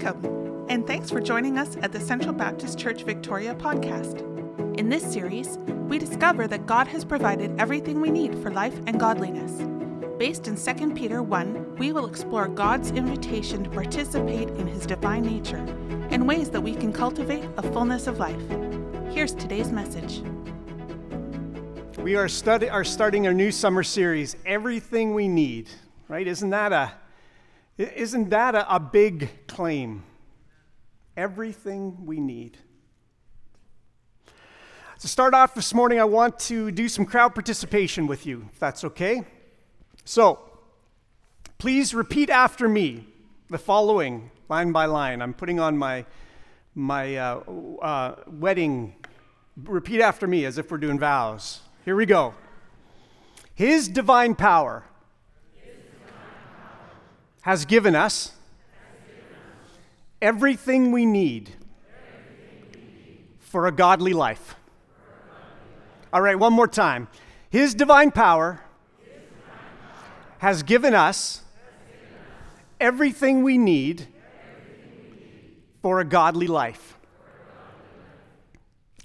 Welcome, and thanks for joining us at the Central Baptist Church Victoria podcast. In this series, we discover that God has provided everything we need for life and godliness. Based in 2 Peter 1, we will explore God's invitation to participate in his divine nature and ways that we can cultivate a fullness of life. Here's today's message. We are, study, are starting our new summer series, Everything We Need, right? Isn't that a, isn't that a, a big claim? Everything we need. To start off this morning, I want to do some crowd participation with you, if that's okay. So, please repeat after me the following line by line. I'm putting on my, my uh, uh, wedding. Repeat after me as if we're doing vows. Here we go. His divine power, has given us, everything we need, for a godly life. All right, one more time. His divine power, has given us, everything we need, for a godly life.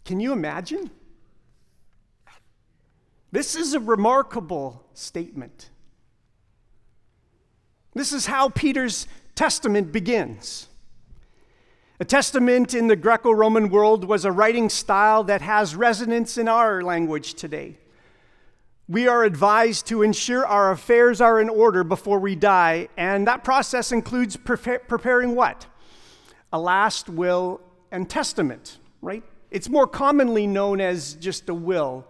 Can you imagine? This is a remarkable statement. This is how Peter's testament begins. A testament in the Greco Roman world was a writing style that has resonance in our language today. We are advised to ensure our affairs are in order before we die, and that process includes preparing what? A last will and testament, right? It's more commonly known as just a will.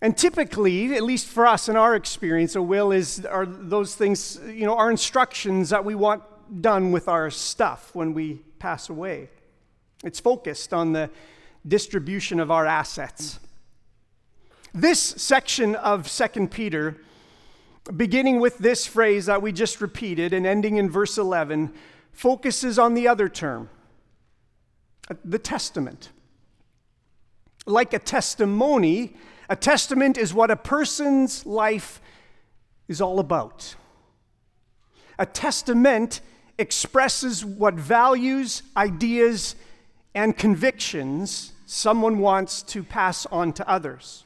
And typically, at least for us in our experience, a will is are those things, you know, our instructions that we want done with our stuff when we pass away. It's focused on the distribution of our assets. This section of 2 Peter, beginning with this phrase that we just repeated and ending in verse 11, focuses on the other term, the testament. Like a testimony, a testament is what a person's life is all about. A testament expresses what values, ideas, and convictions someone wants to pass on to others.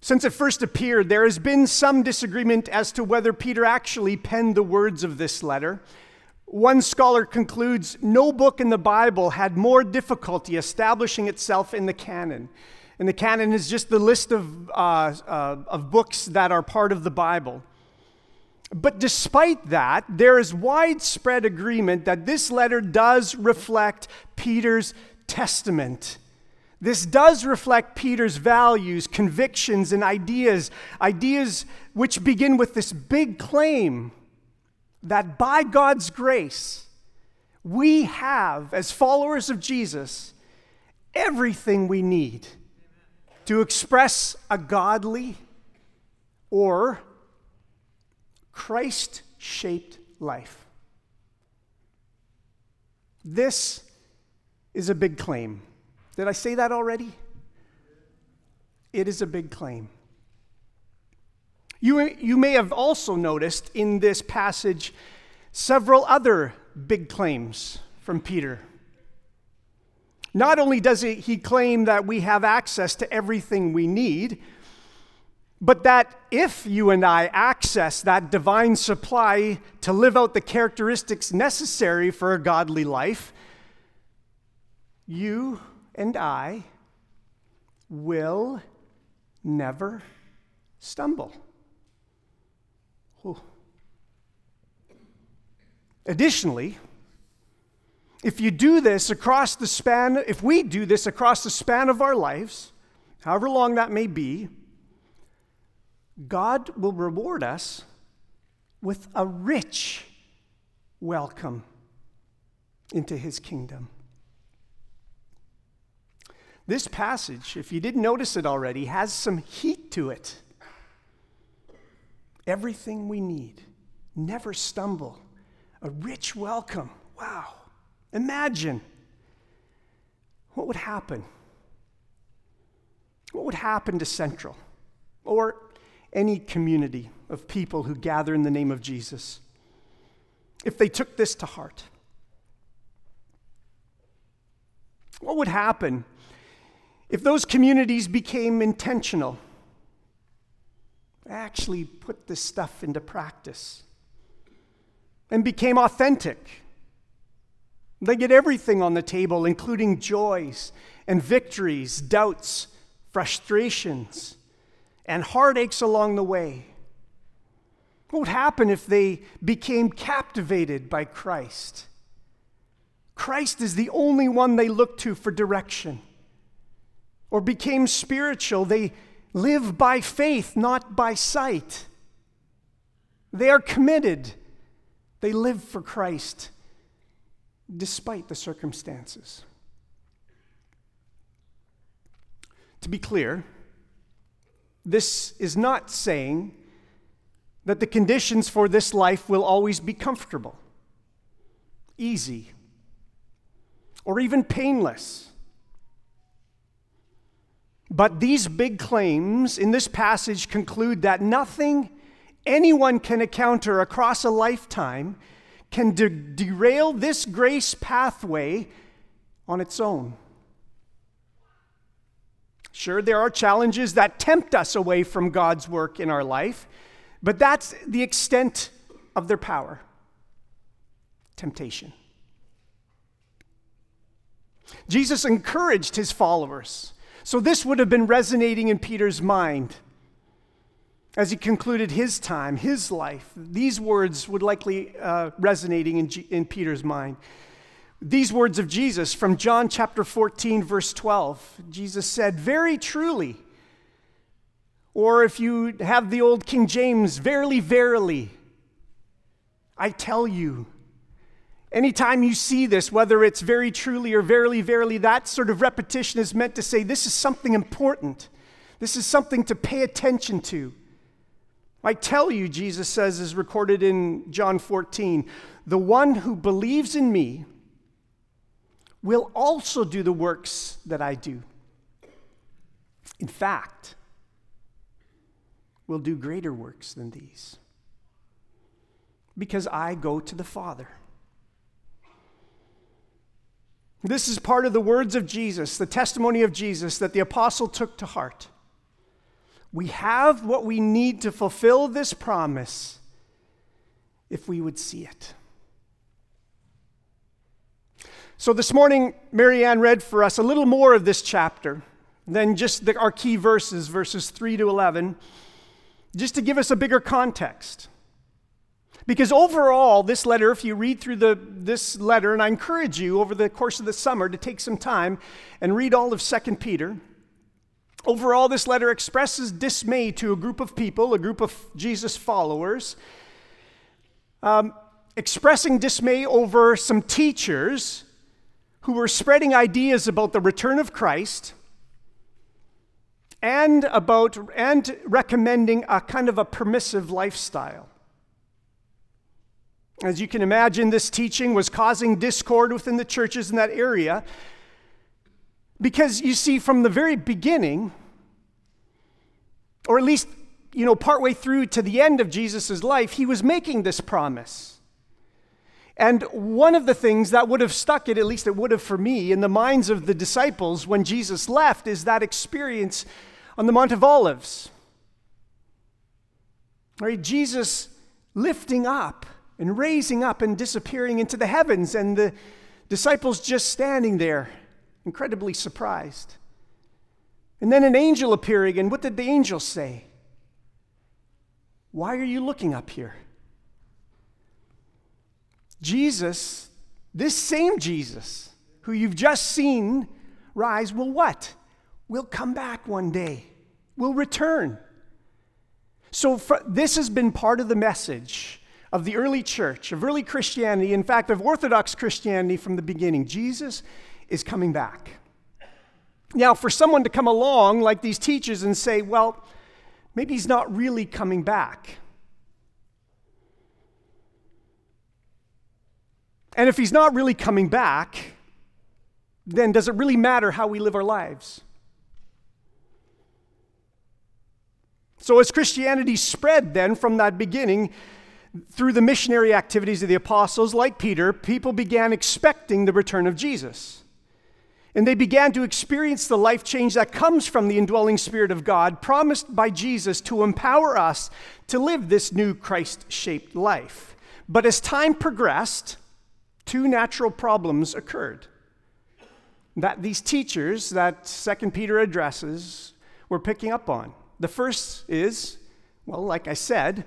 Since it first appeared, there has been some disagreement as to whether Peter actually penned the words of this letter. One scholar concludes no book in the Bible had more difficulty establishing itself in the canon. And the canon is just the list of, uh, uh, of books that are part of the Bible. But despite that, there is widespread agreement that this letter does reflect Peter's testament. This does reflect Peter's values, convictions, and ideas, ideas which begin with this big claim that by God's grace, we have, as followers of Jesus, everything we need to express a godly or Christ shaped life. This is a big claim. Did I say that already? It is a big claim. You, you may have also noticed in this passage several other big claims from Peter. Not only does he claim that we have access to everything we need, but that if you and I access that divine supply to live out the characteristics necessary for a godly life, you and I will never stumble. Ooh. Additionally, if you do this across the span, if we do this across the span of our lives, however long that may be, God will reward us with a rich welcome into his kingdom. This passage, if you didn't notice it already, has some heat to it everything we need, never stumble, a rich welcome. Wow. Imagine what would happen. What would happen to Central or any community of people who gather in the name of Jesus? if they took this to heart? What would happen if those communities became intentional? Actually, put this stuff into practice and became authentic. They get everything on the table, including joys and victories, doubts, frustrations, and heartaches along the way. What would happen if they became captivated by Christ? Christ is the only one they look to for direction. Or became spiritual. They live by faith, not by sight. They are committed. They live for Christ despite the circumstances. To be clear, this is not saying that the conditions for this life will always be comfortable, easy, or even painless. But these big claims in this passage conclude that nothing anyone can encounter across a lifetime can de- derail this grace pathway on its own. Sure, there are challenges that tempt us away from God's work in our life, but that's the extent of their power temptation. Jesus encouraged his followers. So this would have been resonating in Peter's mind as he concluded his time, his life. These words would likely uh, resonating in, G- in Peter's mind. These words of Jesus from John chapter 14, verse 12. Jesus said, Very truly, or if you have the old King James, verily, verily, I tell you. Anytime you see this, whether it's very truly or verily, verily, that sort of repetition is meant to say this is something important. This is something to pay attention to. I tell you, Jesus says, is recorded in John 14, the one who believes in me will also do the works that I do. In fact, will do greater works than these because I go to the Father. This is part of the words of Jesus, the testimony of Jesus that the apostle took to heart. We have what we need to fulfill this promise if we would see it. So this morning, Marianne read for us a little more of this chapter than just the, our key verses, verses 3 to 11, just to give us a bigger context. Because overall, this letter, if you read through the, this letter, and I encourage you over the course of the summer to take some time and read all of 2 Peter. Overall, this letter expresses dismay to a group of people, a group of Jesus followers, um, expressing dismay over some teachers who were spreading ideas about the return of Christ and about and recommending a kind of a permissive lifestyle. As you can imagine, this teaching was causing discord within the churches in that area because you see, from the very beginning, or at least, you know, partway through to the end of Jesus' life, he was making this promise. And one of the things that would have stuck it, at least it would have for me, in the minds of the disciples when Jesus left, is that experience on the Mount of Olives. Right? Jesus lifting up and raising up and disappearing into the heavens, and the disciples just standing there, incredibly surprised. And then an angel appearing, and what did the angel say? Why are you looking up here? Jesus, this same Jesus who you've just seen rise, will what? Will come back one day, will return. So, for, this has been part of the message of the early church, of early Christianity, in fact, of Orthodox Christianity from the beginning. Jesus is coming back. Now, for someone to come along like these teachers and say, well, maybe he's not really coming back. And if he's not really coming back, then does it really matter how we live our lives? So, as Christianity spread then from that beginning, through the missionary activities of the apostles, like Peter, people began expecting the return of Jesus. And they began to experience the life change that comes from the indwelling Spirit of God, promised by Jesus to empower us to live this new Christ shaped life. But as time progressed, two natural problems occurred that these teachers that Second Peter addresses were picking up on. The first is, well, like I said,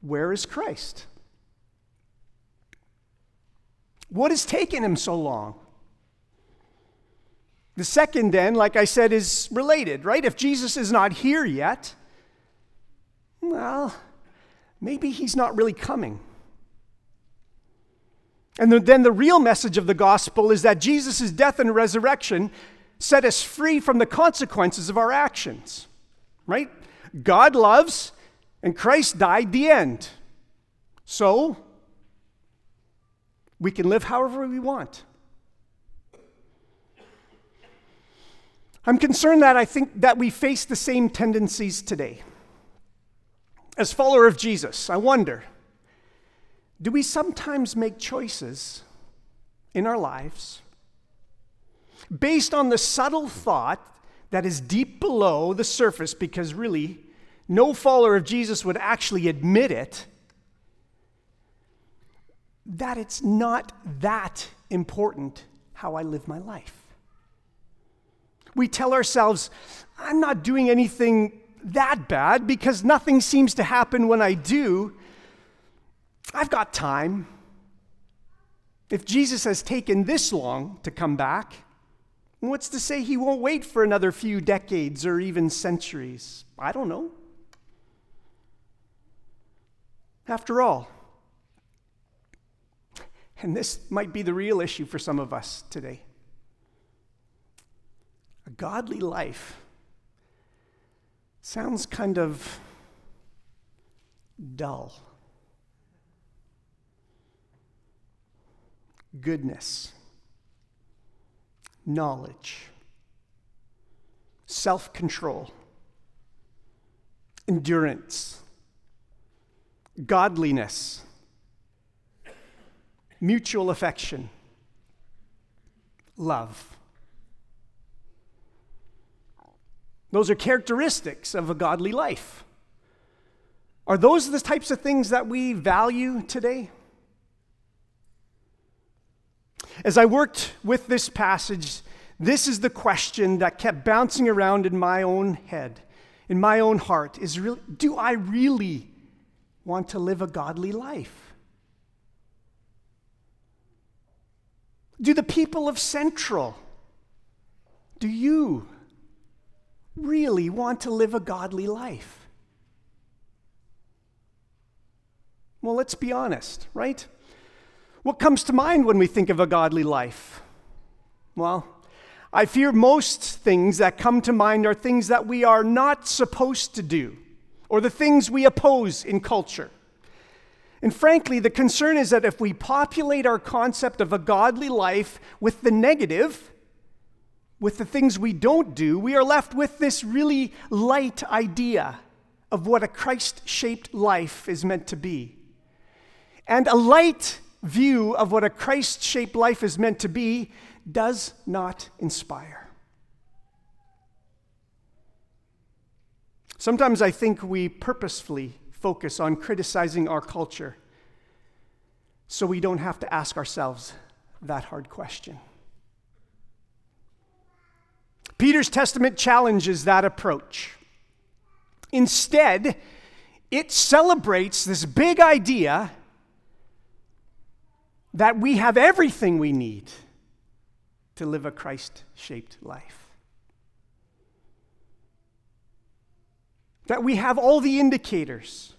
where is Christ? What has taken him so long? The second, then, like I said, is related, right? If Jesus is not here yet, well, maybe he's not really coming. And then the real message of the gospel is that Jesus' death and resurrection set us free from the consequences of our actions, right? God loves, and Christ died the end. So, we can live however we want. I'm concerned that I think that we face the same tendencies today. As follower of Jesus, I wonder do we sometimes make choices in our lives based on the subtle thought that is deep below the surface because really no follower of Jesus would actually admit it that it's not that important how I live my life. We tell ourselves, I'm not doing anything that bad because nothing seems to happen when I do. I've got time. If Jesus has taken this long to come back, what's to say he won't wait for another few decades or even centuries? I don't know. After all, and this might be the real issue for some of us today a godly life sounds kind of dull. Goodness, knowledge, self control, endurance, godliness, mutual affection, love. Those are characteristics of a godly life. Are those the types of things that we value today? As I worked with this passage, this is the question that kept bouncing around in my own head, in my own heart is really, do I really want to live a godly life? Do the people of Central, do you really want to live a godly life? Well, let's be honest, right? What comes to mind when we think of a godly life? Well, I fear most things that come to mind are things that we are not supposed to do, or the things we oppose in culture. And frankly, the concern is that if we populate our concept of a godly life with the negative, with the things we don't do, we are left with this really light idea of what a Christ shaped life is meant to be. And a light view of what a Christ shaped life is meant to be does not inspire. Sometimes I think we purposefully focus on criticizing our culture so we don't have to ask ourselves that hard question. Peter's testament challenges that approach. Instead, it celebrates this big idea that we have everything we need to live a Christ shaped life. That we have all the indicators.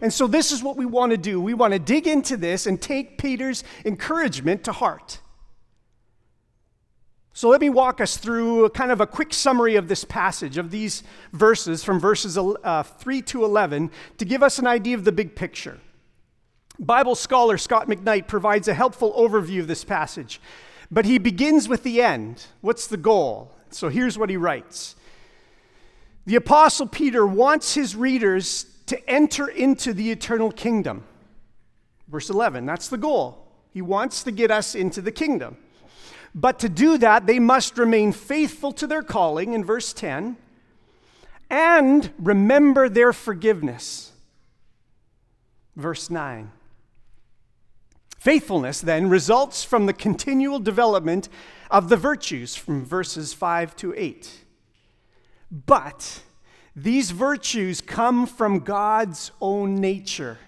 And so, this is what we want to do. We want to dig into this and take Peter's encouragement to heart. So, let me walk us through kind of a quick summary of this passage, of these verses from verses uh, 3 to 11, to give us an idea of the big picture. Bible scholar Scot McKnight provides a helpful overview of this passage, but he begins with the end. What's the goal? So here's what he writes The Apostle Peter wants his readers to enter into the eternal kingdom. Verse 11, that's the goal. He wants to get us into the kingdom. But to do that, they must remain faithful to their calling in verse 10 and remember their forgiveness. Verse 9. Faithfulness then results from the continual development of the virtues from verses 5 to 8. But these virtues come from God's own nature,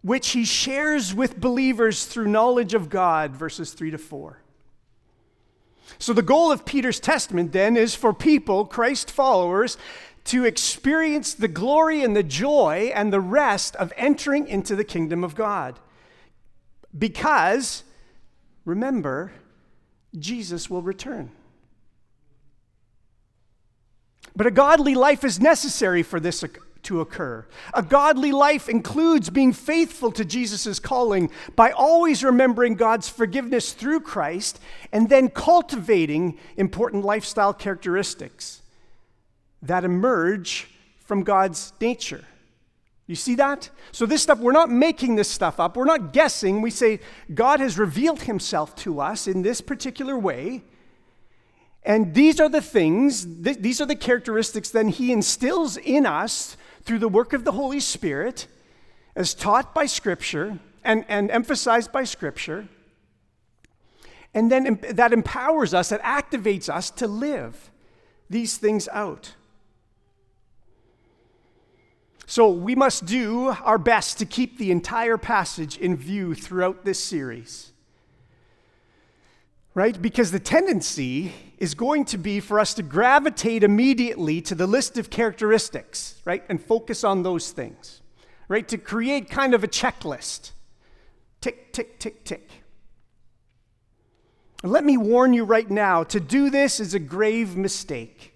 which he shares with believers through knowledge of God, verses 3 to 4. So, the goal of Peter's testament then is for people, Christ followers, to experience the glory and the joy and the rest of entering into the kingdom of God. Because, remember, Jesus will return. But a godly life is necessary for this to occur. A godly life includes being faithful to Jesus' calling by always remembering God's forgiveness through Christ and then cultivating important lifestyle characteristics that emerge from God's nature. You see that? So, this stuff, we're not making this stuff up. We're not guessing. We say God has revealed himself to us in this particular way. And these are the things, th- these are the characteristics then he instills in us through the work of the Holy Spirit, as taught by Scripture and, and emphasized by Scripture. And then that empowers us, that activates us to live these things out. So we must do our best to keep the entire passage in view throughout this series. Right? Because the tendency is going to be for us to gravitate immediately to the list of characteristics, right? And focus on those things, right? To create kind of a checklist tick, tick, tick, tick. Let me warn you right now to do this is a grave mistake.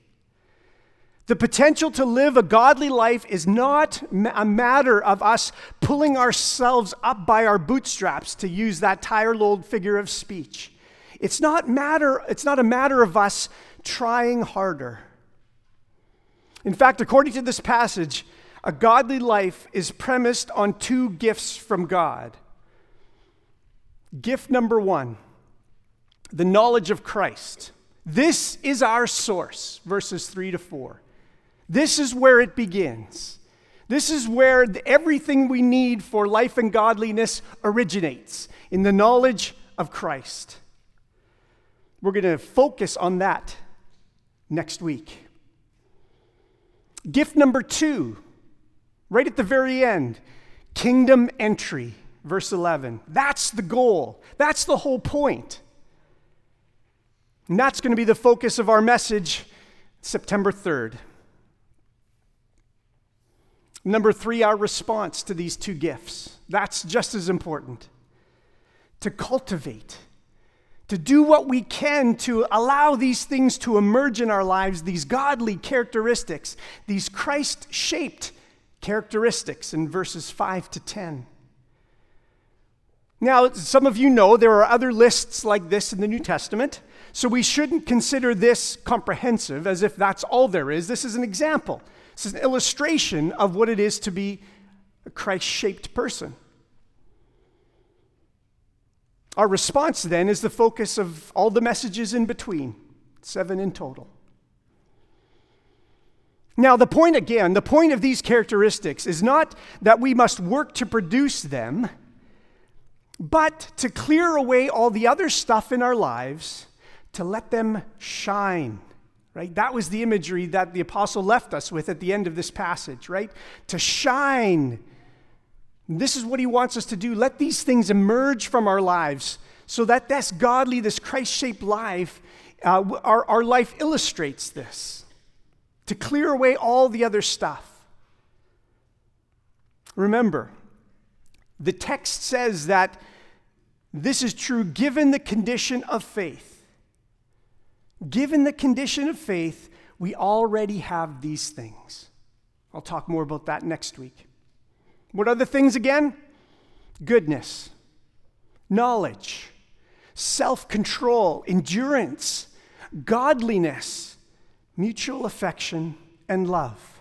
The potential to live a godly life is not a matter of us pulling ourselves up by our bootstraps, to use that tired old figure of speech. It's not, matter, it's not a matter of us trying harder. In fact, according to this passage, a godly life is premised on two gifts from God. Gift number one, the knowledge of Christ. This is our source, verses 3 to 4. This is where it begins. This is where everything we need for life and godliness originates in the knowledge of Christ. We're going to focus on that next week. Gift number two, right at the very end kingdom entry, verse 11. That's the goal, that's the whole point. And that's going to be the focus of our message September 3rd. Number three, our response to these two gifts. That's just as important. To cultivate to do what we can to allow these things to emerge in our lives, these godly characteristics, these Christ shaped characteristics in verses 5 to 10. Now, some of you know there are other lists like this in the New Testament, so we shouldn't consider this comprehensive as if that's all there is. This is an example, this is an illustration of what it is to be a Christ shaped person. Our response then is the focus of all the messages in between, seven in total. Now, the point again, the point of these characteristics is not that we must work to produce them, but to clear away all the other stuff in our lives to let them shine. Right? That was the imagery that the apostle left us with at the end of this passage, right? To shine this is what he wants us to do. Let these things emerge from our lives so that this godly, this Christ shaped life, uh, our, our life illustrates this to clear away all the other stuff. Remember, the text says that this is true given the condition of faith. Given the condition of faith, we already have these things. I'll talk more about that next week. What are the things again? Goodness, knowledge, self control, endurance, godliness, mutual affection, and love.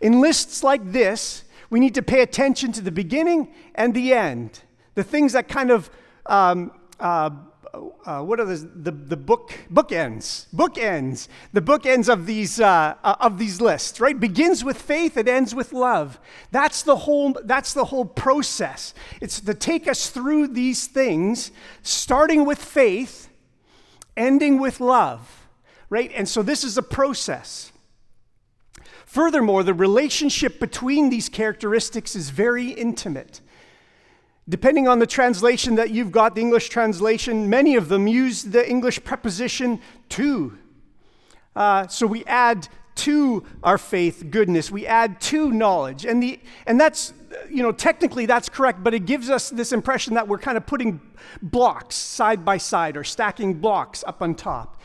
In lists like this, we need to pay attention to the beginning and the end, the things that kind of um, uh, uh, what are the, the, the book bookends bookends the bookends of these uh, uh, of these lists right? Begins with faith it ends with love. That's the whole that's the whole process. It's to take us through these things starting with faith ending with love right? And so this is a process. Furthermore the relationship between these characteristics is very intimate Depending on the translation that you've got, the English translation, many of them use the English preposition to. Uh, so we add to our faith goodness, we add to knowledge. And, the, and that's, you know, technically that's correct, but it gives us this impression that we're kind of putting blocks side by side or stacking blocks up on top.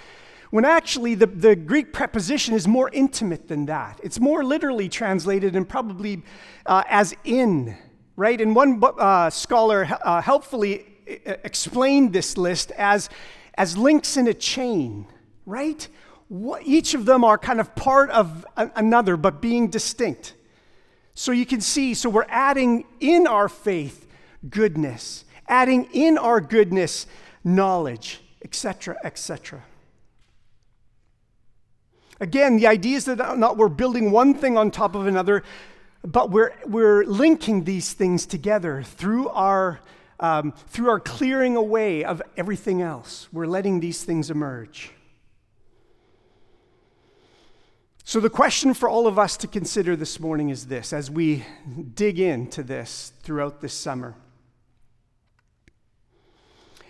When actually the, the Greek preposition is more intimate than that. It's more literally translated and probably uh, as in right? And one uh, scholar uh, helpfully explained this list as, as links in a chain, right? What, each of them are kind of part of a, another, but being distinct. So you can see, so we're adding in our faith goodness, adding in our goodness knowledge, etc., etc. Again, the idea is that not we're building one thing on top of another, but we're, we're linking these things together through our, um, through our clearing away of everything else. We're letting these things emerge. So, the question for all of us to consider this morning is this as we dig into this throughout this summer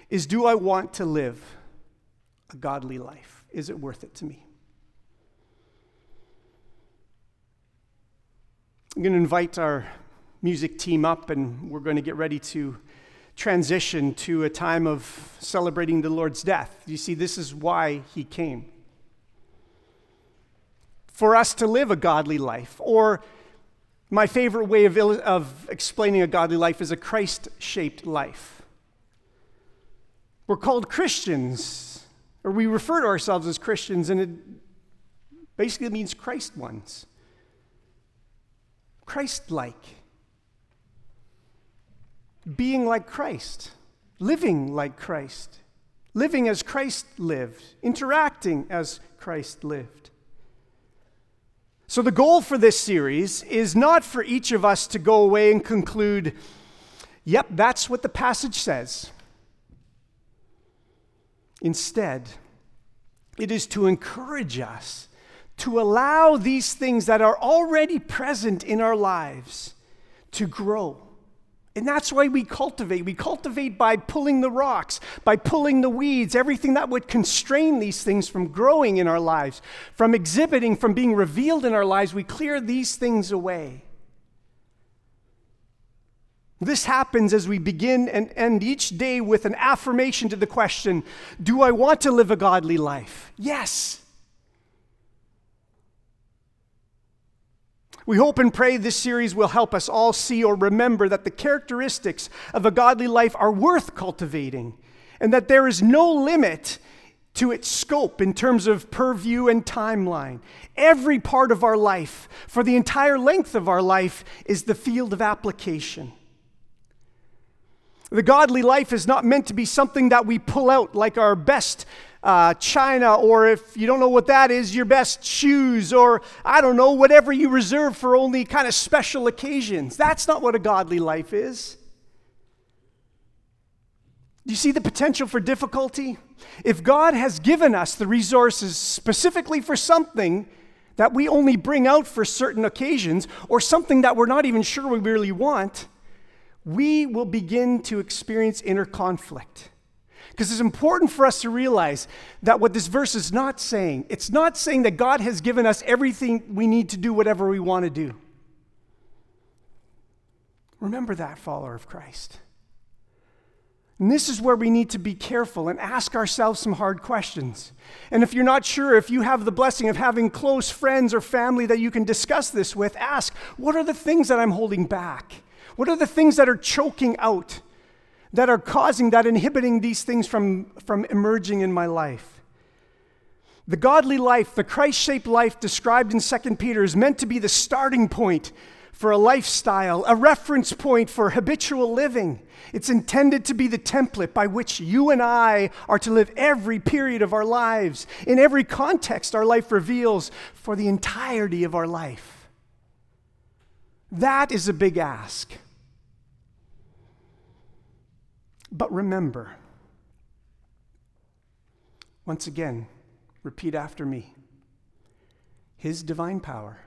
is do I want to live a godly life? Is it worth it to me? I'm going to invite our music team up, and we're going to get ready to transition to a time of celebrating the Lord's death. You see, this is why he came. For us to live a godly life, or my favorite way of, of explaining a godly life is a Christ shaped life. We're called Christians, or we refer to ourselves as Christians, and it basically means Christ ones. Christ like. Being like Christ, living like Christ, living as Christ lived, interacting as Christ lived. So, the goal for this series is not for each of us to go away and conclude, yep, that's what the passage says. Instead, it is to encourage us to allow these things that are already present in our lives to grow. And that's why we cultivate. We cultivate by pulling the rocks, by pulling the weeds, everything that would constrain these things from growing in our lives, from exhibiting, from being revealed in our lives. We clear these things away. This happens as we begin and end each day with an affirmation to the question Do I want to live a godly life? Yes. We hope and pray this series will help us all see or remember that the characteristics of a godly life are worth cultivating and that there is no limit to its scope in terms of purview and timeline. Every part of our life, for the entire length of our life, is the field of application. The godly life is not meant to be something that we pull out like our best uh, china, or if you don't know what that is, your best shoes, or I don't know, whatever you reserve for only kind of special occasions. That's not what a godly life is. Do you see the potential for difficulty? If God has given us the resources specifically for something that we only bring out for certain occasions, or something that we're not even sure we really want, we will begin to experience inner conflict. Because it's important for us to realize that what this verse is not saying, it's not saying that God has given us everything we need to do whatever we want to do. Remember that, follower of Christ. And this is where we need to be careful and ask ourselves some hard questions. And if you're not sure, if you have the blessing of having close friends or family that you can discuss this with, ask what are the things that I'm holding back? What are the things that are choking out? That are causing, that inhibiting these things from, from emerging in my life. The godly life, the Christ shaped life described in 2 Peter, is meant to be the starting point for a lifestyle, a reference point for habitual living. It's intended to be the template by which you and I are to live every period of our lives, in every context our life reveals, for the entirety of our life. That is a big ask. But remember, once again, repeat after me His divine power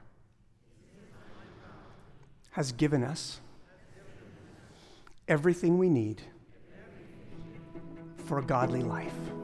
has given us everything we need for a godly life.